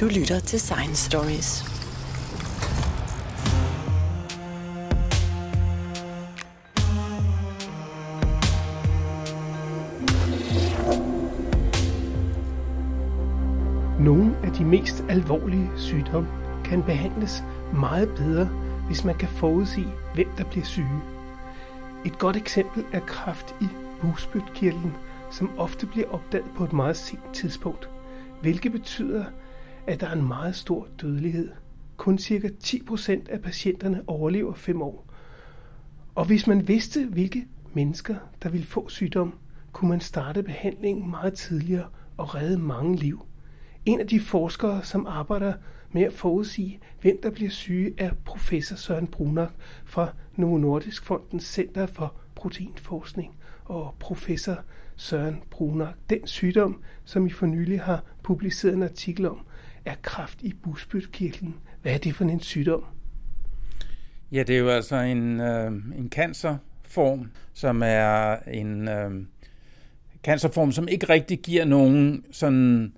Du lytter til Science Stories. Nogle af de mest alvorlige sygdomme kan behandles meget bedre, hvis man kan forudsige, hvem der bliver syge. Et godt eksempel er kræft i bugspytkirtlen, som ofte bliver opdaget på et meget sent tidspunkt, hvilket betyder, at der er en meget stor dødelighed. Kun ca. 10% af patienterne overlever 5 år. Og hvis man vidste, hvilke mennesker, der ville få sygdom, kunne man starte behandlingen meget tidligere og redde mange liv. En af de forskere, som arbejder med at forudsige, hvem der bliver syge, er professor Søren Brunak fra Novo Nordisk Fondens Center for Proteinforskning og professor Søren Brunak. Den sygdom, som I for nylig har publiceret en artikel om, er kræft i busbytkirtlen. Hvad er det for en sygdom? Ja, det er jo altså en, øh, en cancerform, som er en øh, cancerform, som ikke rigtig giver nogen sådan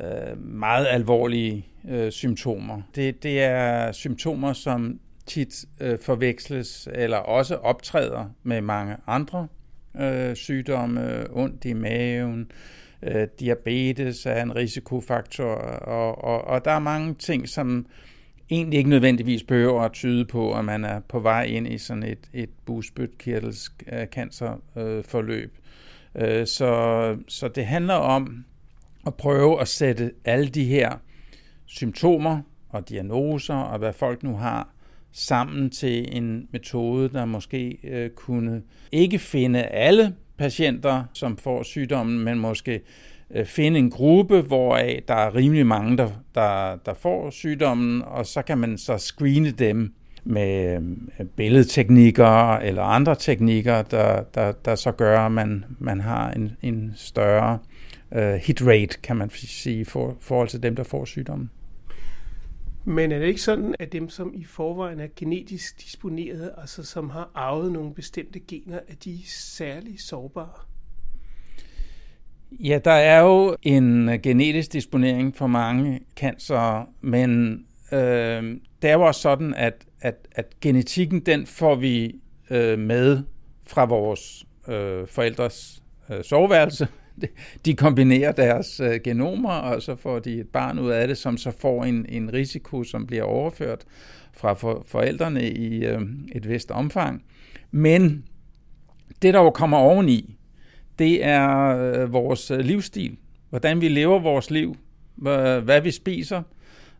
øh, meget alvorlige øh, symptomer. Det, det er symptomer, som tit øh, forveksles eller også optræder med mange andre øh, sygdomme, ondt i maven, øh, øh, diabetes er en risikofaktor, og, og, og der er mange ting, som egentlig ikke nødvendigvis behøver at tyde på, at man er på vej ind i sådan et, et busbytkirtelscancerforløb. Øh, øh, så, så det handler om at prøve at sætte alle de her symptomer og diagnoser og hvad folk nu har sammen til en metode, der måske øh, kunne ikke finde alle patienter, som får sygdommen, men måske øh, finde en gruppe, hvor der er rimelig mange, der, der, der får sygdommen, og så kan man så screene dem med øh, billedteknikker eller andre teknikker, der, der, der så gør, at man, man har en, en større uh, hit rate, kan man sige, for forhold til dem, der får sygdommen. Men er det ikke sådan, at dem, som i forvejen er genetisk disponeret, altså som har arvet nogle bestemte gener, at de er særlig sårbare? Ja, der er jo en genetisk disponering for mange cancer, men øh, det er jo også sådan, at, at, at genetikken, den får vi øh, med fra vores øh, forældres øh, soveværelse, de kombinerer deres øh, genomer, og så får de et barn ud af det, som så får en, en risiko, som bliver overført fra for, forældrene i øh, et vist omfang. Men det, der jo kommer oveni, det er øh, vores øh, livsstil. Hvordan vi lever vores liv, øh, hvad vi spiser,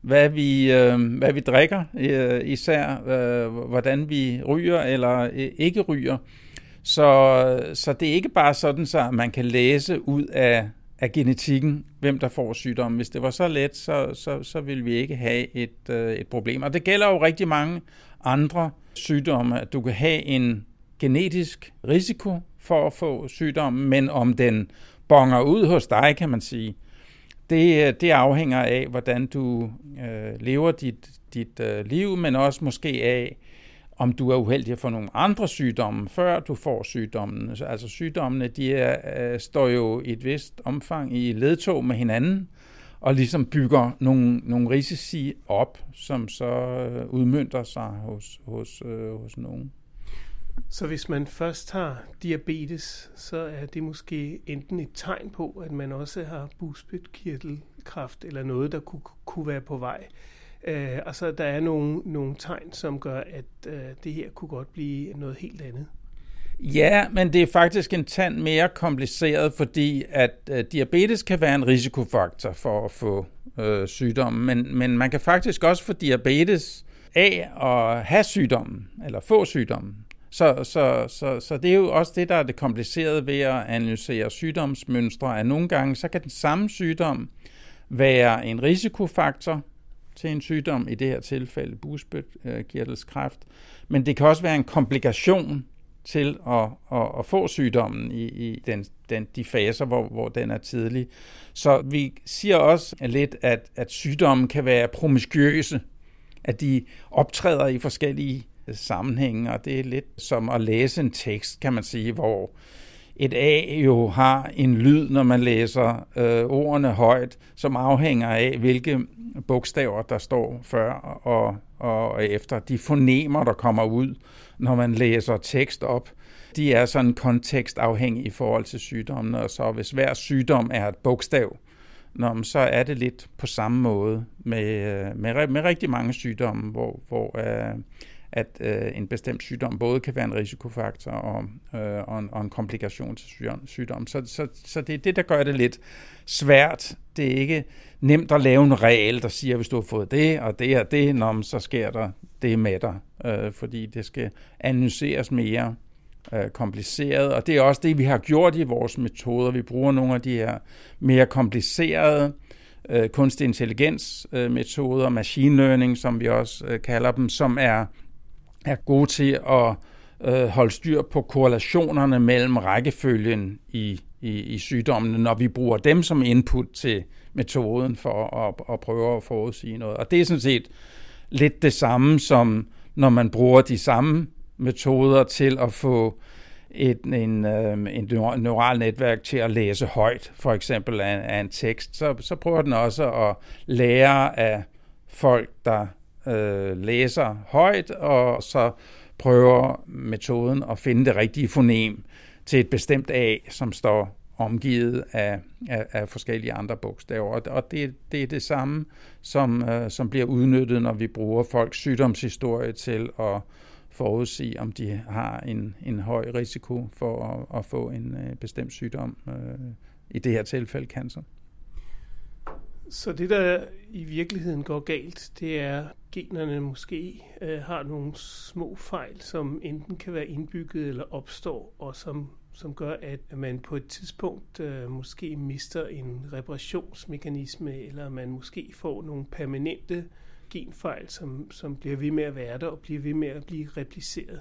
hvad vi, øh, hvad vi drikker øh, især, øh, hvordan vi ryger eller øh, ikke ryger. Så, så det er ikke bare sådan, så man kan læse ud af, af genetikken, hvem der får sygdommen. Hvis det var så let, så, så, så ville vi ikke have et, øh, et problem. Og det gælder jo rigtig mange andre sygdomme, at du kan have en genetisk risiko for at få sygdommen, men om den bonger ud hos dig, kan man sige, det, det afhænger af, hvordan du øh, lever dit, dit øh, liv, men også måske af, om du er uheldig at få nogle andre sygdomme, før du får sygdommen. Altså sygdommene, de er, øh, står jo i et vist omfang i ledtog med hinanden, og ligesom bygger nogle, nogle risici op, som så øh, udmyndter sig hos, hos, øh, hos nogen. Så hvis man først har diabetes, så er det måske enten et tegn på, at man også har bugspytkirtelkræft, eller noget, der kunne, kunne være på vej. Øh, så der er nogle, nogle tegn, som gør, at øh, det her kunne godt blive noget helt andet. Ja, men det er faktisk en tand mere kompliceret, fordi at øh, diabetes kan være en risikofaktor for at få øh, sygdommen, men, men man kan faktisk også få diabetes af at have sygdommen, eller få sygdommen. Så, så, så, så det er jo også det, der er det komplicerede ved at analysere sygdomsmønstre, at nogle gange så kan den samme sygdom være en risikofaktor, til en sygdom, i det her tilfælde bugspytkirtelskræft. Øh, Men det kan også være en komplikation til at, at, at få sygdommen i, i den, den, de faser, hvor, hvor den er tidlig. Så vi siger også lidt, at, at sygdommen kan være promiskuøse, at de optræder i forskellige sammenhænge, og det er lidt som at læse en tekst, kan man sige, hvor et A jo har en lyd, når man læser øh, ordene højt, som afhænger af, hvilke bogstaver, der står før og, og efter. De fonemer, der kommer ud, når man læser tekst op, de er sådan kontekstafhængige i forhold til sygdommen, og så hvis hver sygdom er et bogstav, Nå, så er det lidt på samme måde med, øh, med, med rigtig mange sygdomme, hvor, hvor øh, at øh, en bestemt sygdom både kan være en risikofaktor og, øh, og, en, og en komplikation til sygdom. Så, så, så det er det, der gør det lidt svært. Det er ikke nemt at lave en regel, der siger, at hvis du har fået det og det og det, nå, så sker der det med dig, øh, fordi det skal analyseres mere øh, kompliceret, og det er også det, vi har gjort i vores metoder. Vi bruger nogle af de her mere komplicerede øh, kunstig intelligens øh, metoder, machine learning, som vi også øh, kalder dem, som er, er gode til at øh, holde styr på korrelationerne mellem rækkefølgen i, i, i sygdommene, når vi bruger dem som input til metoden for at, at prøve at forudsige noget. Og det er sådan set lidt det samme som når man bruger de samme metoder til at få et en, øh, en neural netværk til at læse højt, for eksempel af, af en tekst, så, så prøver den også at lære af folk, der øh, læser højt, og så prøver metoden at finde det rigtige fonem til et bestemt A, som står omgivet af, af, af forskellige andre bogstaver. Og, og det, det er det samme, som, øh, som bliver udnyttet, når vi bruger folks sygdomshistorie til at forudsige, om de har en, en høj risiko for at, at få en øh, bestemt sygdom, øh, i det her tilfælde cancer. Så det, der i virkeligheden går galt, det er, at generne måske øh, har nogle små fejl, som enten kan være indbygget eller opstår, og som, som gør, at man på et tidspunkt øh, måske mister en reparationsmekanisme, eller man måske får nogle permanente genfejl, som, som bliver ved med at være der og bliver ved med at blive repliceret.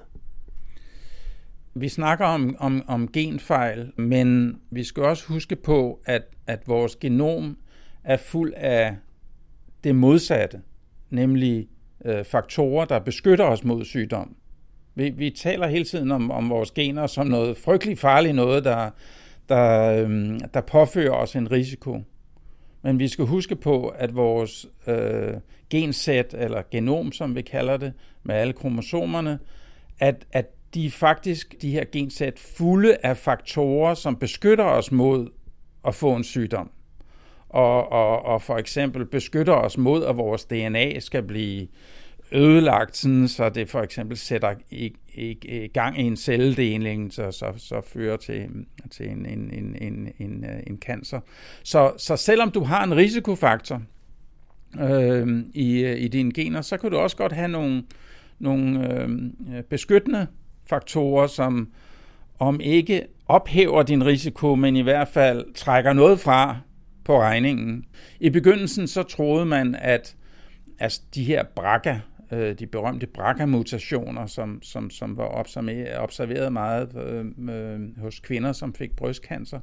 Vi snakker om, om, om genfejl, men vi skal også huske på, at, at vores genom er fuld af det modsatte, nemlig øh, faktorer, der beskytter os mod sygdom. Vi, vi taler hele tiden om, om vores gener som noget frygteligt farligt, noget, der, der, øh, der påfører os en risiko. Men vi skal huske på, at vores øh, gensæt, eller genom, som vi kalder det, med alle kromosomerne, at, at de faktisk, de her gensæt, fulde af faktorer, som beskytter os mod at få en sygdom. Og, og, og for eksempel beskytter os mod, at vores DNA skal blive ødelagt, sådan, så det for eksempel sætter i, i, i gang i en celledeling, så, så, så fører til, til en, en, en, en, en, øh, en cancer. Så, så selvom du har en risikofaktor øh, i, øh, i dine gener, så kan du også godt have nogle, nogle øh, beskyttende faktorer, som om ikke ophæver din risiko, men i hvert fald trækker noget fra på regningen. I begyndelsen så troede man, at altså de her BRCA, øh, de berømte BRCA-mutationer, som, som, som var observeret meget øh, øh, hos kvinder, som fik brystcancer,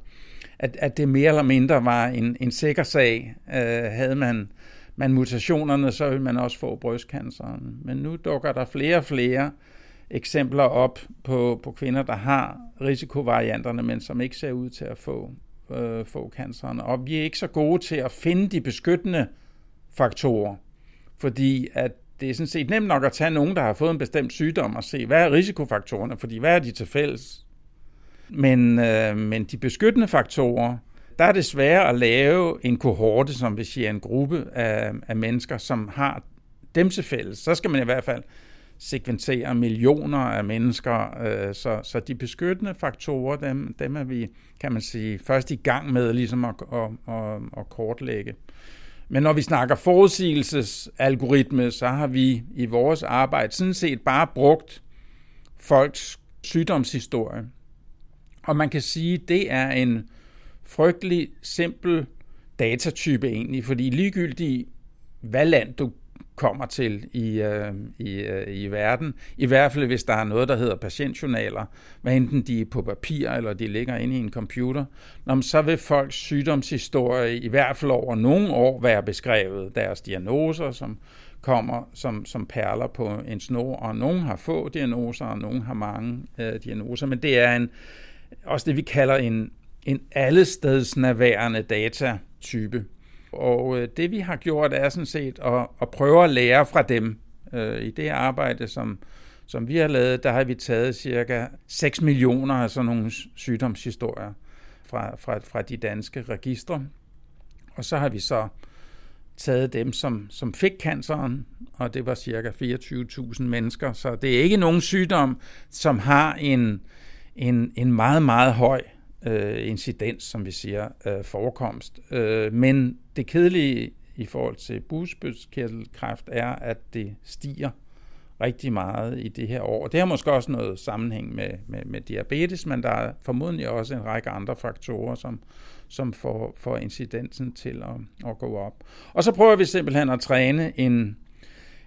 at, at det mere eller mindre var en, en sikker sag. Øh, havde man, man mutationerne, så ville man også få brystcanceren. Men nu dukker der flere og flere eksempler op på, på kvinder, der har risikovarianterne, men som ikke ser ud til at få, øh, få canceren. Og vi er ikke så gode til at finde de beskyttende faktorer, fordi at det er sådan set nemt nok at tage nogen, der har fået en bestemt sygdom og se, hvad er risikofaktorerne, fordi hvad er de til fælles? Men, øh, men de beskyttende faktorer, der er det sværere at lave en kohorte, som vi siger en gruppe af, af mennesker, som har dem til fælles. Så skal man i hvert fald sekventere millioner af mennesker, øh, så, så de beskyttende faktorer, dem, dem er vi, kan man sige, først i gang med ligesom at, at, at, at kortlægge. Men når vi snakker forudsigelsesalgoritme, så har vi i vores arbejde sådan set bare brugt folks sygdomshistorie. Og man kan sige, at det er en frygtelig simpel datatype egentlig, fordi ligegyldigt hvad land du kommer til i, øh, i, øh, i verden. I hvert fald hvis der er noget, der hedder patientjournaler, hvad enten de er på papir eller de ligger inde i en computer, når så vil folks sygdomshistorie i hvert fald over nogle år være beskrevet. Deres diagnoser, som kommer som, som perler på en snor, og nogen har få diagnoser, og nogen har mange øh, diagnoser, men det er en, også det, vi kalder en, en allestedsnærværende datatype. Og øh, det vi har gjort er sådan set at, at prøve at lære fra dem. Øh, I det arbejde, som, som vi har lavet, der har vi taget cirka 6 millioner af sådan nogle sygdomshistorier fra, fra, fra de danske registre. Og så har vi så taget dem, som, som fik canceren, og det var cirka 24.000 mennesker. Så det er ikke nogen sygdom, som har en, en, en meget, meget høj øh, incidens, som vi siger, øh, forekomst. Øh, men det kedelige i forhold til bugspytkirtelkræft er, at det stiger rigtig meget i det her år. Det har måske også noget sammenhæng med, med, med diabetes, men der er formodentlig også en række andre faktorer, som, som får, får incidensen til at, at gå op. Og så prøver vi simpelthen at træne en,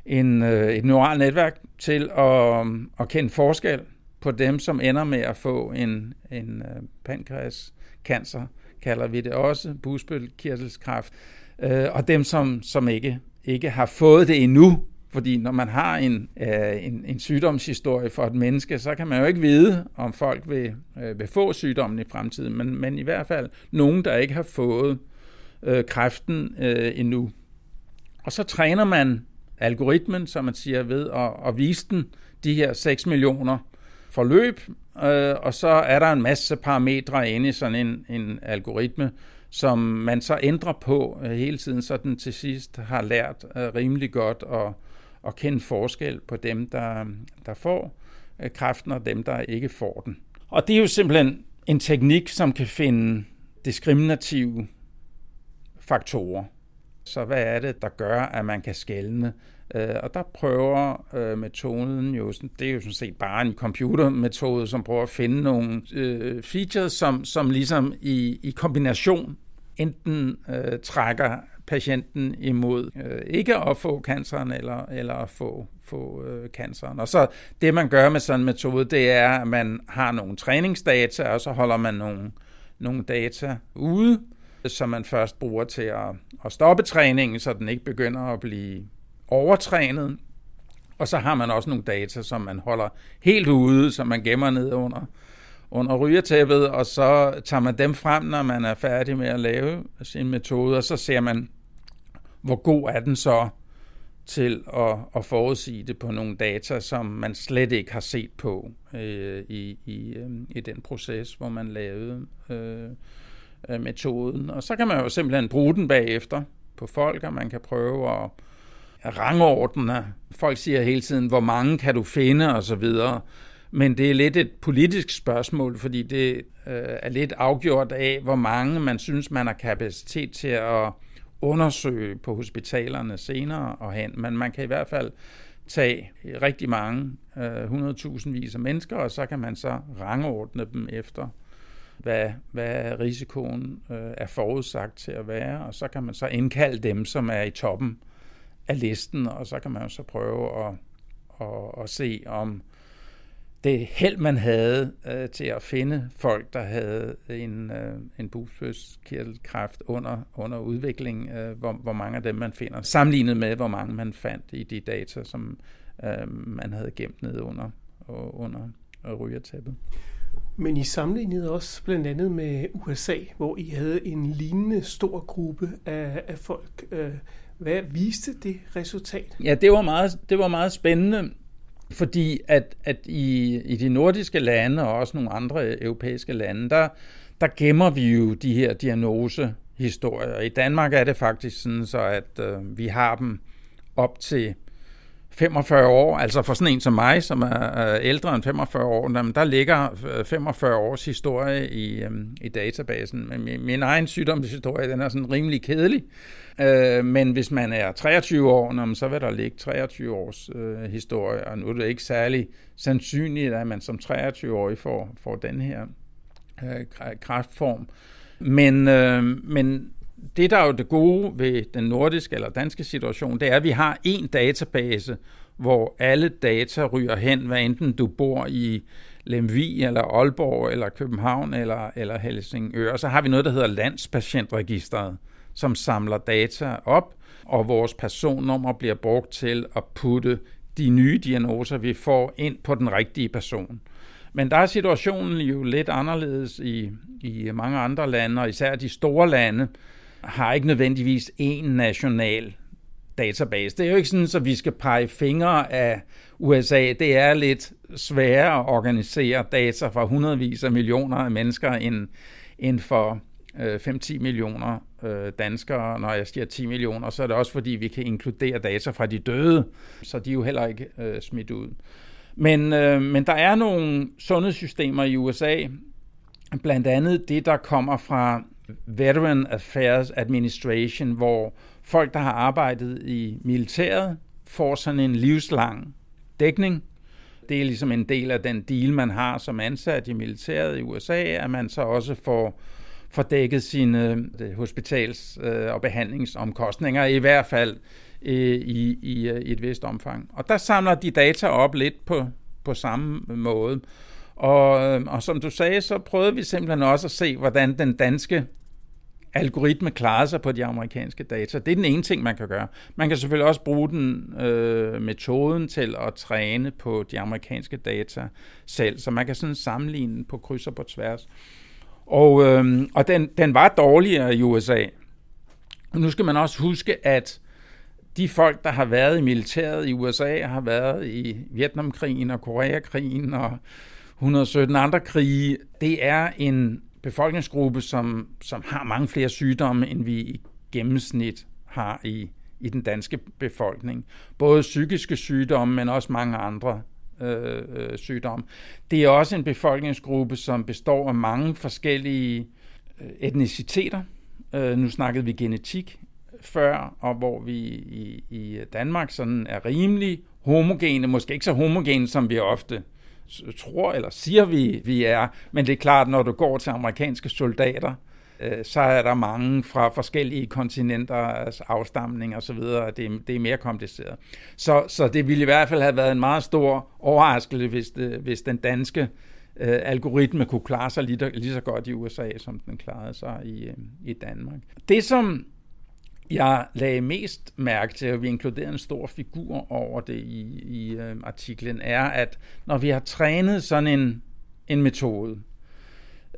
en, øh, et neuralt netværk til at, at kende forskel på dem, som ender med at få en, en øh, pankreascancer, kalder vi det også, bugspytkirtelskræft, øh, og dem, som, som ikke, ikke har fået det endnu, fordi når man har en, øh, en, en sygdomshistorie for et menneske, så kan man jo ikke vide, om folk vil, øh, vil få sygdommen i fremtiden, men, men i hvert fald nogen, der ikke har fået øh, kræften øh, endnu. Og så træner man algoritmen, som man siger, ved at, at vise den de her 6 millioner forløb, øh, og så er der en masse parametre inde i sådan en, en algoritme, som man så ændrer på øh, hele tiden, så den til sidst har lært øh, rimelig godt at, at kende forskel på dem, der, der får øh, kræften, og dem, der ikke får den. Og det er jo simpelthen en teknik, som kan finde diskriminative faktorer. Så hvad er det, der gør, at man kan skelne? Øh, og der prøver øh, metoden jo, det er jo sådan set bare en computermetode, som prøver at finde nogle øh, features, som, som ligesom i, i kombination enten øh, trækker patienten imod øh, ikke at få canceren eller, eller at få, få øh, canceren. Og så det, man gør med sådan en metode, det er, at man har nogle træningsdata, og så holder man nogle, nogle data ude, som man først bruger til at, at stoppe træningen, så den ikke begynder at blive overtrænet. Og så har man også nogle data, som man holder helt ude, som man gemmer ned under, under rygertæppet, og så tager man dem frem, når man er færdig med at lave sin metode, og så ser man, hvor god er den så til at, at forudsige det på nogle data, som man slet ikke har set på øh, i, i, øh, i den proces, hvor man lavede øh, øh, metoden. Og så kan man jo simpelthen bruge den bagefter på folk, og man kan prøve at rangordne. Folk siger hele tiden, hvor mange kan du finde og så videre. Men det er lidt et politisk spørgsmål, fordi det øh, er lidt afgjort af, hvor mange man synes, man har kapacitet til at undersøge på hospitalerne senere og hen. Men man kan i hvert fald tage rigtig mange, øh, 100.000 vis af mennesker, og så kan man så rangordne dem efter, hvad, hvad risikoen øh, er forudsagt til at være, og så kan man så indkalde dem, som er i toppen af listen, og så kan man jo så prøve at, at, at se, om det held, man havde øh, til at finde folk, der havde en, øh, en bugspytkirtelkræft under, under udvikling, øh, hvor, hvor mange af dem man finder, sammenlignet med, hvor mange man fandt i de data, som øh, man havde gemt ned under, under rygertæppet. Men I sammenlignede også blandt andet med USA, hvor I havde en lignende stor gruppe af, af folk. Øh, hvad viste det resultat? Ja, det var meget, det var meget spændende, fordi at, at i, i de nordiske lande og også nogle andre europæiske lande, der, der gemmer vi jo de her diagnosehistorier. I Danmark er det faktisk sådan, så at øh, vi har dem op til 45 år, altså for sådan en som mig, som er ældre end 45 år, der ligger øh, 45 års historie i, øhm, i databasen. Men min, min egen sygdomshistorie, den er sådan rimelig kedelig. Øh, men hvis man er 23 år, så vil der ligge 23 års øh, historie, og nu er det ikke særlig sandsynligt, at man som 23-årig får, får den her øh, kræftform. Men, øh, men det, der er jo det gode ved den nordiske eller danske situation, det er, at vi har en database, hvor alle data ryger hen, hvad enten du bor i Lemvi, eller Aalborg, eller København, eller, eller Helsingør. Og så har vi noget, der hedder Landspatientregisteret, som samler data op, og vores personnummer bliver brugt til at putte de nye diagnoser, vi får ind på den rigtige person. Men der er situationen jo lidt anderledes i, i mange andre lande, og især de store lande har ikke nødvendigvis én national database. Det er jo ikke sådan, at vi skal pege fingre af USA. Det er lidt sværere at organisere data fra hundredvis af millioner af mennesker end, end for øh, 5-10 millioner øh, danskere. Når jeg siger 10 millioner, så er det også fordi, vi kan inkludere data fra de døde, så de er jo heller ikke øh, smidt ud. Men, øh, men der er nogle sundhedssystemer i USA, blandt andet det, der kommer fra Veteran Affairs Administration, hvor folk, der har arbejdet i militæret, får sådan en livslang dækning. Det er ligesom en del af den deal, man har som ansat i militæret i USA, at man så også får, får dækket sine øh, hospitals- øh, og behandlingsomkostninger, i hvert fald øh, i, i, i et vist omfang. Og der samler de data op lidt på, på samme måde. Og, øh, og som du sagde, så prøvede vi simpelthen også at se, hvordan den danske algoritme klarer sig på de amerikanske data. Det er den ene ting, man kan gøre. Man kan selvfølgelig også bruge den øh, metoden til at træne på de amerikanske data selv, så man kan sådan sammenligne på kryds og på tværs. Og, øh, og den, den var dårligere i USA. Nu skal man også huske, at de folk, der har været i militæret i USA, har været i Vietnamkrigen og Koreakrigen og 117 andre krige. Det er en befolkningsgruppe, som, som har mange flere sygdomme, end vi i gennemsnit har i, i den danske befolkning. Både psykiske sygdomme, men også mange andre øh, øh, sygdomme. Det er også en befolkningsgruppe, som består af mange forskellige øh, etniciteter. Øh, nu snakkede vi genetik før, og hvor vi i, i Danmark sådan er rimelig homogene, måske ikke så homogene, som vi ofte tror eller siger, vi, vi er. Men det er klart, når du går til amerikanske soldater, øh, så er der mange fra forskellige kontinenter, altså afstamning og så videre, det, det er mere kompliceret. Så, så det ville i hvert fald have været en meget stor overraskelse, hvis, det, hvis den danske øh, algoritme kunne klare sig lige, lige så godt i USA, som den klarede sig i, øh, i Danmark. Det, som jeg lagde mest mærke til, at vi inkluderer en stor figur over det i, i øh, artiklen, er, at når vi har trænet sådan en, en metode,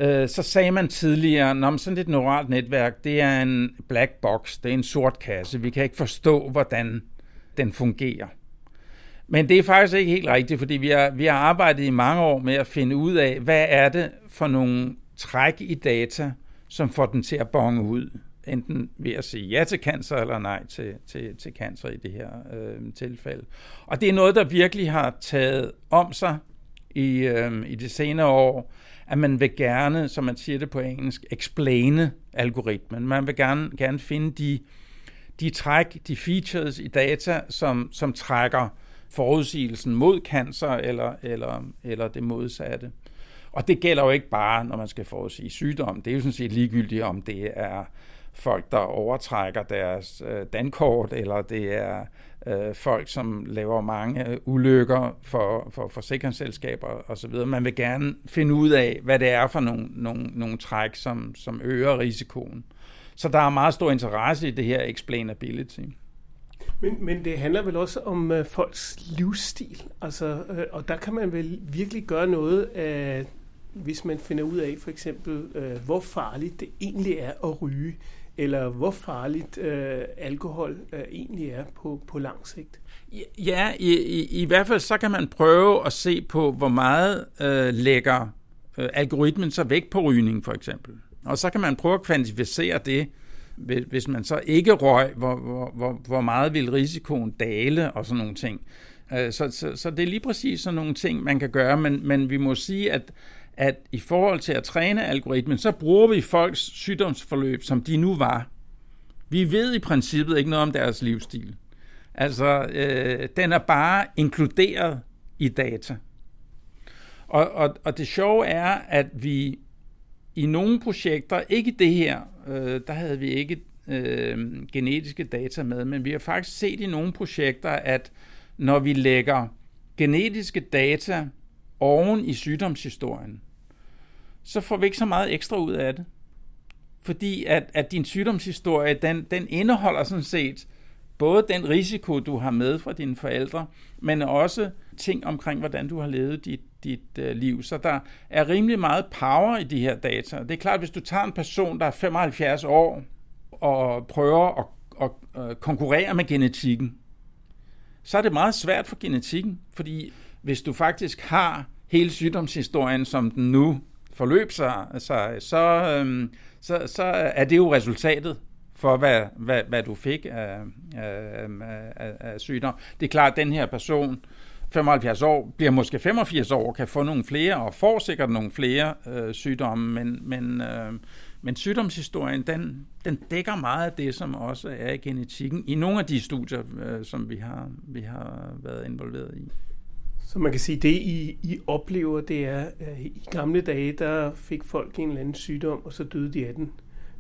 øh, så sagde man tidligere, at sådan et neuralt netværk, det er en black box, det er en sort kasse, vi kan ikke forstå, hvordan den fungerer. Men det er faktisk ikke helt rigtigt, fordi vi har, vi har arbejdet i mange år med at finde ud af, hvad er det for nogle træk i data, som får den til at bonge ud enten ved at sige ja til cancer eller nej til, til, til cancer i det her øh, tilfælde. Og det er noget, der virkelig har taget om sig i, øh, i de senere år, at man vil gerne, som man siger det på engelsk, explaine algoritmen. Man vil gerne, gerne finde de, de træk, de features i data, som, som trækker forudsigelsen mod cancer eller, eller, eller det modsatte. Og det gælder jo ikke bare, når man skal forudsige sygdom. Det er jo sådan set ligegyldigt, om det er folk, der overtrækker deres øh, dankort, eller det er øh, folk, som laver mange ulykker for, for forsikringsselskaber osv. Man vil gerne finde ud af, hvad det er for nogle, nogle, nogle træk, som, som øger risikoen. Så der er meget stor interesse i det her explainability. Men, men det handler vel også om øh, folks livsstil, altså, øh, og der kan man vel virkelig gøre noget af, hvis man finder ud af for eksempel, øh, hvor farligt det egentlig er at ryge eller hvor farligt øh, alkohol øh, egentlig er på, på lang sigt? Ja, i, i, i hvert fald så kan man prøve at se på, hvor meget øh, lægger øh, algoritmen så væk på rygning for eksempel. Og så kan man prøve at kvantificere det, hvis man så ikke røg, hvor, hvor, hvor, hvor meget vil risikoen dale og sådan nogle ting. Øh, så, så, så det er lige præcis sådan nogle ting, man kan gøre, men, men vi må sige, at at i forhold til at træne algoritmen, så bruger vi folks sygdomsforløb, som de nu var. Vi ved i princippet ikke noget om deres livsstil. Altså, øh, den er bare inkluderet i data. Og, og, og det sjove er, at vi i nogle projekter, ikke det her, øh, der havde vi ikke øh, genetiske data med, men vi har faktisk set i nogle projekter, at når vi lægger genetiske data oven i sygdomshistorien, så får vi ikke så meget ekstra ud af det. Fordi at, at din sygdomshistorie, den, den indeholder sådan set både den risiko, du har med fra dine forældre, men også ting omkring, hvordan du har levet dit, dit øh, liv. Så der er rimelig meget power i de her data. Det er klart, hvis du tager en person, der er 75 år, og prøver at, at, at konkurrere med genetikken, så er det meget svært for genetikken, fordi hvis du faktisk har hele sygdomshistorien, som den nu forløb sig, så, så, øhm, så, så er det jo resultatet for, hvad, hvad, hvad du fik af, af, af, af sygdom. Det er klart, at den her person, 75 år, bliver måske 85 år, kan få nogle flere, og får sikkert nogle flere øh, sygdomme, men, men, øh, men sygdomshistorien, den, den dækker meget af det, som også er i genetikken, i nogle af de studier, øh, som vi har, vi har været involveret i. Så man kan sige, det I, I oplever, det er, at i gamle dage, der fik folk en eller anden sygdom, og så døde de af den.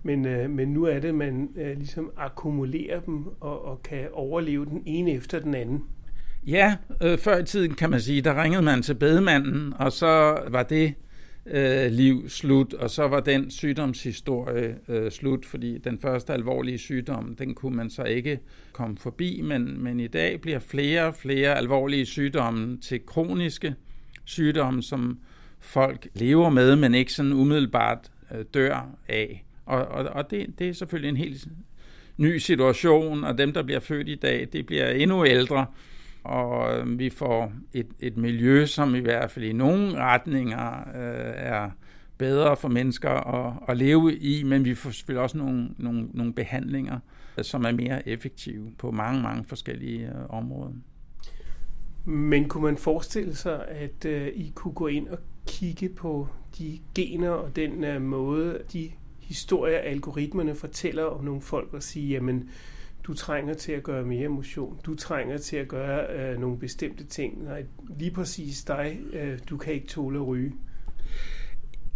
Men, øh, men nu er det, at man øh, ligesom akkumulerer dem og, og kan overleve den ene efter den anden. Ja, øh, før i tiden kan man sige, der ringede man til bedemanden, og så var det øh, liv slut, og så var den sygdomshistorie øh, slut, fordi den første alvorlige sygdom, den kunne man så ikke komme forbi, men, men i dag bliver flere og flere alvorlige sygdomme til kroniske sygdomme, som folk lever med, men ikke sådan umiddelbart øh, dør af. Og, og, og det, det er selvfølgelig en helt ny situation, og dem, der bliver født i dag, det bliver endnu ældre, og øh, vi får et, et miljø, som i hvert fald i nogle retninger øh, er bedre for mennesker at, at leve i, men vi får selvfølgelig også nogle, nogle, nogle behandlinger, øh, som er mere effektive på mange, mange forskellige øh, områder. Men kunne man forestille sig, at øh, I kunne gå ind og kigge på de gener og den øh, måde, de historier, algoritmerne fortæller om nogle folk og sige, jamen, du trænger til at gøre mere motion, du trænger til at gøre øh, nogle bestemte ting. Nej, lige præcis dig, øh, du kan ikke tåle at ryge.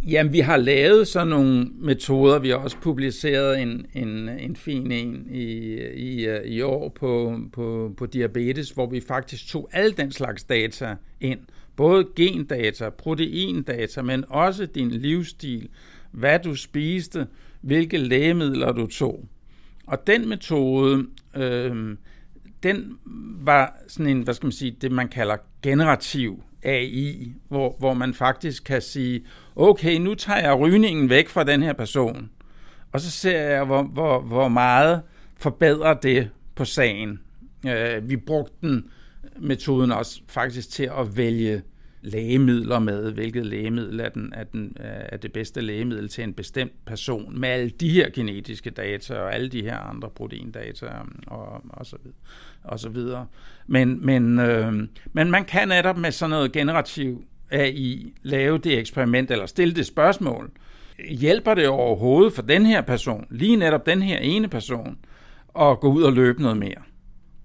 Jamen, vi har lavet sådan nogle metoder. Vi har også publiceret en, en, en fin en i, i, øh, i år på, på, på diabetes, hvor vi faktisk tog al den slags data ind. Både gendata, proteindata, men også din livsstil, hvad du spiste, hvilke lægemidler du tog. Og den metode, øh, den var sådan en, hvad skal man sige, det man kalder generativ AI, hvor, hvor man faktisk kan sige, okay, nu tager jeg rygningen væk fra den her person, og så ser jeg, hvor, hvor, hvor meget forbedrer det på sagen. Øh, vi brugte den metoden også faktisk til at vælge lægemidler med, hvilket lægemiddel er, den, er, den, øh, er det bedste lægemiddel til en bestemt person, med alle de her genetiske data og alle de her andre proteindata øhm, og, og, så, videre, og så videre. Men, men, øh, men man kan netop med sådan noget generativ AI lave det eksperiment eller stille det spørgsmål. Hjælper det overhovedet for den her person, lige netop den her ene person, at gå ud og løbe noget mere?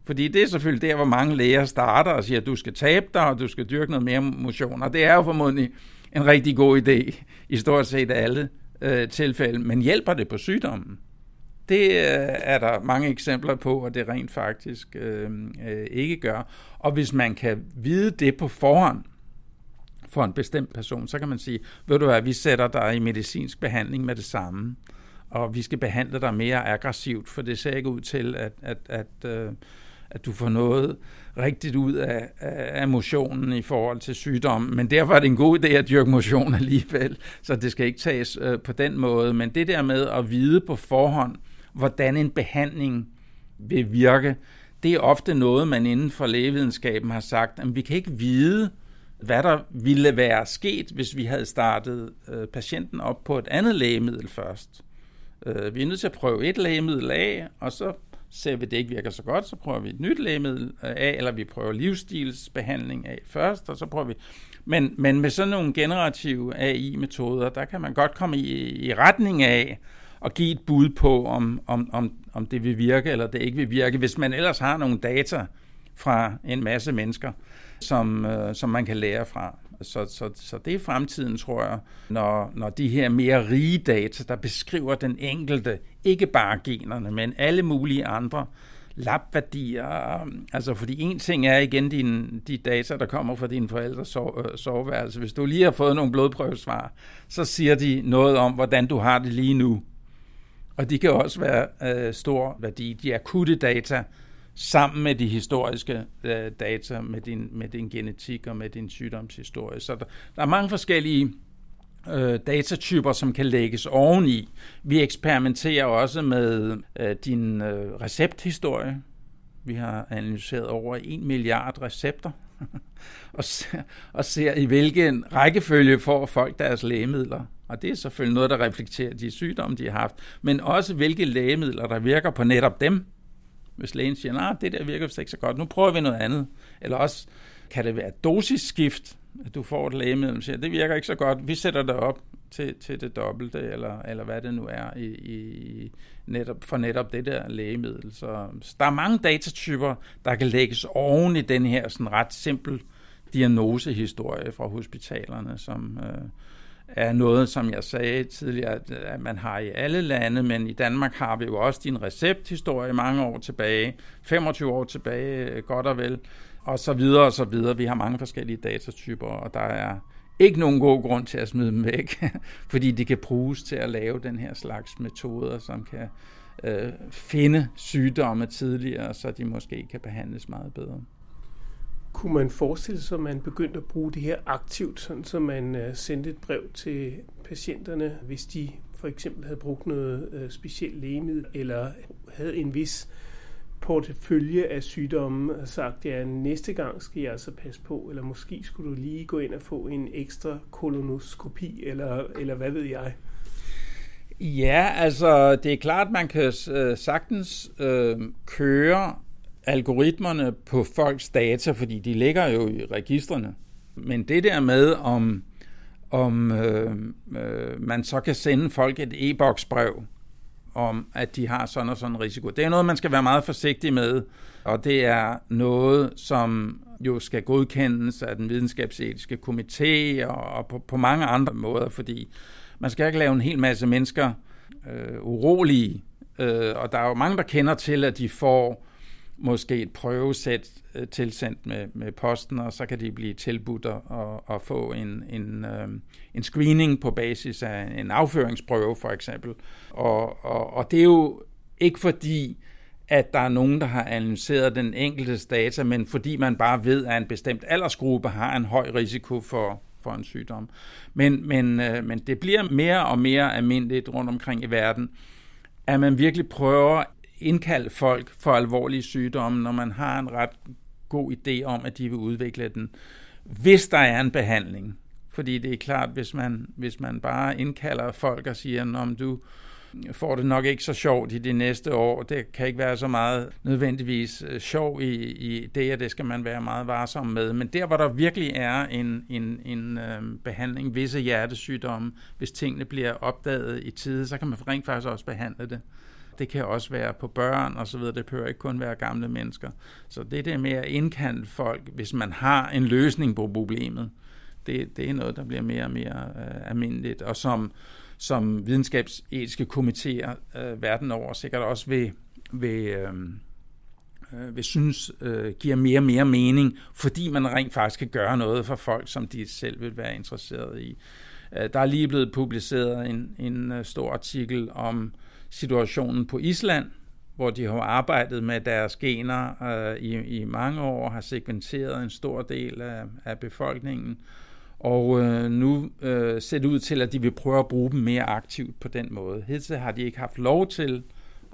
Fordi det er selvfølgelig der, hvor mange læger starter og siger, at du skal tabe dig, og du skal dyrke noget mere motion. Og det er jo formodentlig en rigtig god idé i stort set alle øh, tilfælde. Men hjælper det på sygdommen? Det øh, er der mange eksempler på, at det rent faktisk øh, øh, ikke gør. Og hvis man kan vide det på forhånd for en bestemt person, så kan man sige, ved du hvad, vi sætter dig i medicinsk behandling med det samme, og vi skal behandle dig mere aggressivt, for det ser ikke ud til, at, at, at øh, at du får noget rigtigt ud af, af motionen i forhold til sygdommen. Men derfor er det en god idé at dyrke motion alligevel, så det skal ikke tages øh, på den måde. Men det der med at vide på forhånd, hvordan en behandling vil virke, det er ofte noget, man inden for lægevidenskaben har sagt, at vi kan ikke vide, hvad der ville være sket, hvis vi havde startet øh, patienten op på et andet lægemiddel først. Øh, vi er nødt til at prøve et lægemiddel af, og så ser vi, at det ikke virker så godt, så prøver vi et nyt lægemiddel øh, af, eller vi prøver livsstilsbehandling af først, og så prøver vi... Men, men med sådan nogle generative AI-metoder, der kan man godt komme i, i retning af at give et bud på, om, om, om, om det vil virke, eller det ikke vil virke, hvis man ellers har nogle data fra en masse mennesker, som, øh, som man kan lære fra. Så, så, så det er fremtiden, tror jeg, når, når de her mere rige data, der beskriver den enkelte, ikke bare generne, men alle mulige andre labværdier. Altså, fordi en ting er igen din, de data, der kommer fra dine forældres sove, øh, soveværelse. Hvis du lige har fået nogle blodprøvesvar, så siger de noget om, hvordan du har det lige nu. Og de kan også være øh, stor værdi. De akutte data, sammen med de historiske øh, data, med din, med din genetik og med din sygdomshistorie. Så der, der er mange forskellige øh, datatyper, som kan lægges oveni. Vi eksperimenterer også med øh, din øh, recepthistorie. Vi har analyseret over 1 milliard recepter og, ser, og ser i hvilken rækkefølge får folk deres lægemidler. Og det er selvfølgelig noget, der reflekterer de sygdomme, de har haft, men også hvilke lægemidler, der virker på netop dem. Hvis lægen siger, nej, det der virker vist ikke så godt, nu prøver vi noget andet. Eller også kan det være dosisskift, at du får et lægemiddel, og siger, det virker ikke så godt, vi sætter det op til, til det dobbelte, eller, eller hvad det nu er, i, i netop, for netop det der lægemiddel. Så, så der er mange datatyper, der kan lægges oven i den her sådan ret simpel diagnosehistorie fra hospitalerne, som øh, er noget, som jeg sagde tidligere, at man har i alle lande, men i Danmark har vi jo også din recepthistorie mange år tilbage, 25 år tilbage, øh, godt og vel, og så videre og så videre. Vi har mange forskellige datatyper, og der er ikke nogen god grund til at smide dem væk, fordi de kan bruges til at lave den her slags metoder, som kan øh, finde sygdomme tidligere, så de måske kan behandles meget bedre. Kunne man forestille sig, at man begyndte at bruge det her aktivt, sådan så man øh, sendte et brev til patienterne, hvis de for eksempel havde brugt noget øh, specielt lægemiddel, eller havde en vis portefølje af sygdomme og sagt, ja, næste gang skal jeg altså passe på, eller måske skulle du lige gå ind og få en ekstra kolonoskopi, eller, eller hvad ved jeg? Ja, altså det er klart, man kan øh, sagtens øh, køre algoritmerne på folks data, fordi de ligger jo i registrene. Men det der med, om, om øh, øh, man så kan sende folk et e-boksbrev, om at de har sådan og sådan en risiko. Det er noget, man skal være meget forsigtig med, og det er noget, som jo skal godkendes af den videnskabsetiske komité og, og på, på mange andre måder, fordi man skal ikke lave en hel masse mennesker øh, urolige, øh, og der er jo mange, der kender til, at de får måske et prøvesæt øh, tilsendt med, med posten, og så kan de blive tilbudt at, at få en, en, øh, en screening på basis af en afføringsprøve for eksempel. Og, og, og det er jo ikke fordi, at der er nogen, der har analyseret den enkelte data, men fordi man bare ved, at en bestemt aldersgruppe har en høj risiko for, for en sygdom. Men, men, øh, men det bliver mere og mere almindeligt rundt omkring i verden, at man virkelig prøver indkalde folk for alvorlige sygdomme, når man har en ret god idé om, at de vil udvikle den, hvis der er en behandling. Fordi det er klart, hvis man, hvis man bare indkalder folk og siger, om du får det nok ikke så sjovt i de næste år, det kan ikke være så meget nødvendigvis øh, sjov i, i det, og det skal man være meget varsom med. Men der, hvor der virkelig er en, en, en øh, behandling, visse hjertesygdomme, hvis tingene bliver opdaget i tide, så kan man rent faktisk også behandle det. Det kan også være på børn og så videre. Det behøver ikke kun være gamle mennesker. Så det der med at indkalde folk, hvis man har en løsning på problemet, det, det er noget, der bliver mere og mere øh, almindeligt, og som, som videnskabsetiske komitéer øh, verden over sikkert også vil, vil, øh, øh, vil synes øh, giver mere og mere mening, fordi man rent faktisk kan gøre noget for folk, som de selv vil være interesseret i. Øh, der er lige blevet publiceret en, en øh, stor artikel om øh, situationen på Island, hvor de har arbejdet med deres gener øh, i, i mange år, har sekventeret en stor del af, af befolkningen, og øh, nu øh, ser det ud til, at de vil prøve at bruge dem mere aktivt på den måde. Hidtil har de ikke haft lov til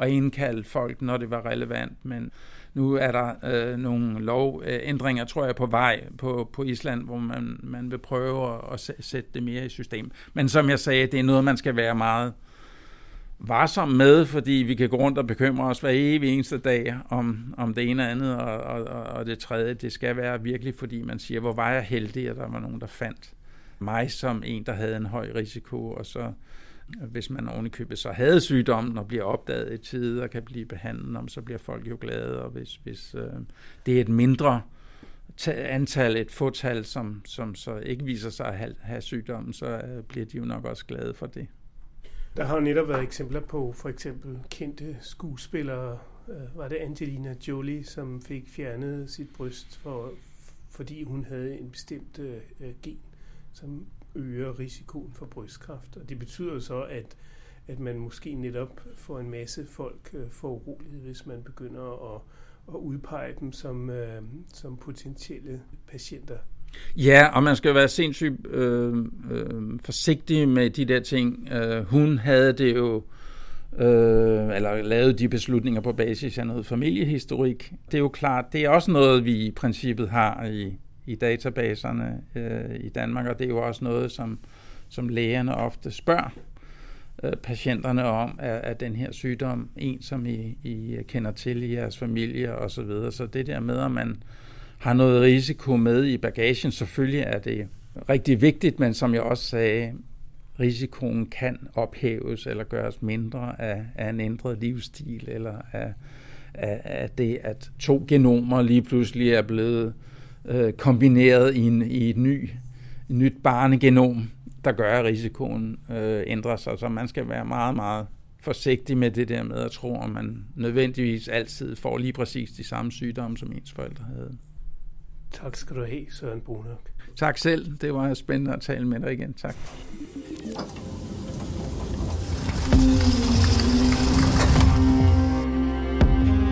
at indkalde folk, når det var relevant, men nu er der øh, nogle lovændringer, tror jeg, på vej på, på Island, hvor man, man vil prøve at, at sætte det mere i system. Men som jeg sagde, det er noget, man skal være meget varsom med, fordi vi kan gå rundt og bekymre os hver evig eneste dag om, om det ene og andet, og, og, og det tredje. Det skal være virkelig, fordi man siger, hvor var jeg heldig, at der var nogen, der fandt mig som en, der havde en høj risiko, og så hvis man ovenikøbet så havde sygdommen og bliver opdaget i tide og kan blive behandlet, om, så bliver folk jo glade, og hvis, hvis øh, det er et mindre antal, et fåtal, som, som så ikke viser sig at have, have sygdommen, så øh, bliver de jo nok også glade for det. Der har jo netop været eksempler på for eksempel kendte skuespillere. Øh, var det Angelina Jolie, som fik fjernet sit bryst, for, fordi hun havde en bestemt øh, gen, som øger risikoen for brystkræft. Og det betyder så, at, at man måske netop får en masse folk øh, for urolighed, hvis man begynder at, at udpege dem som, øh, som potentielle patienter. Ja, og man skal være sindssygt øh, øh, forsigtig med de der ting. Øh, hun havde det jo, øh, eller lavede de beslutninger på basis af noget familiehistorik. Det er jo klart, det er også noget, vi i princippet har i, i databaserne øh, i Danmark, og det er jo også noget, som, som lægerne ofte spørger øh, patienterne om, er, er den her sygdom en, som I, I kender til i jeres familie og så videre. Så det der med, at man har noget risiko med i bagagen, selvfølgelig er det rigtig vigtigt, men som jeg også sagde, risikoen kan ophæves eller gøres mindre af, af en ændret livsstil, eller af, af, af det, at to genomer lige pludselig er blevet øh, kombineret i, en, i et ny, et nyt barnegenom, der gør, at risikoen øh, ændrer sig. Så man skal være meget, meget forsigtig med det der med at tro, at man nødvendigvis altid får lige præcis de samme sygdomme, som ens forældre havde. Tak skal du have, Søren Brunok. Tak selv. Det var spændende at tale med dig igen. Tak.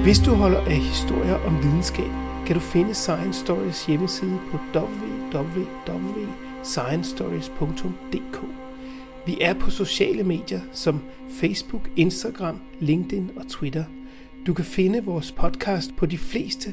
Hvis du holder af historier om videnskab, kan du finde Science Stories hjemmeside på www.sciencestories.dk. Vi er på sociale medier som Facebook, Instagram, LinkedIn og Twitter. Du kan finde vores podcast på de fleste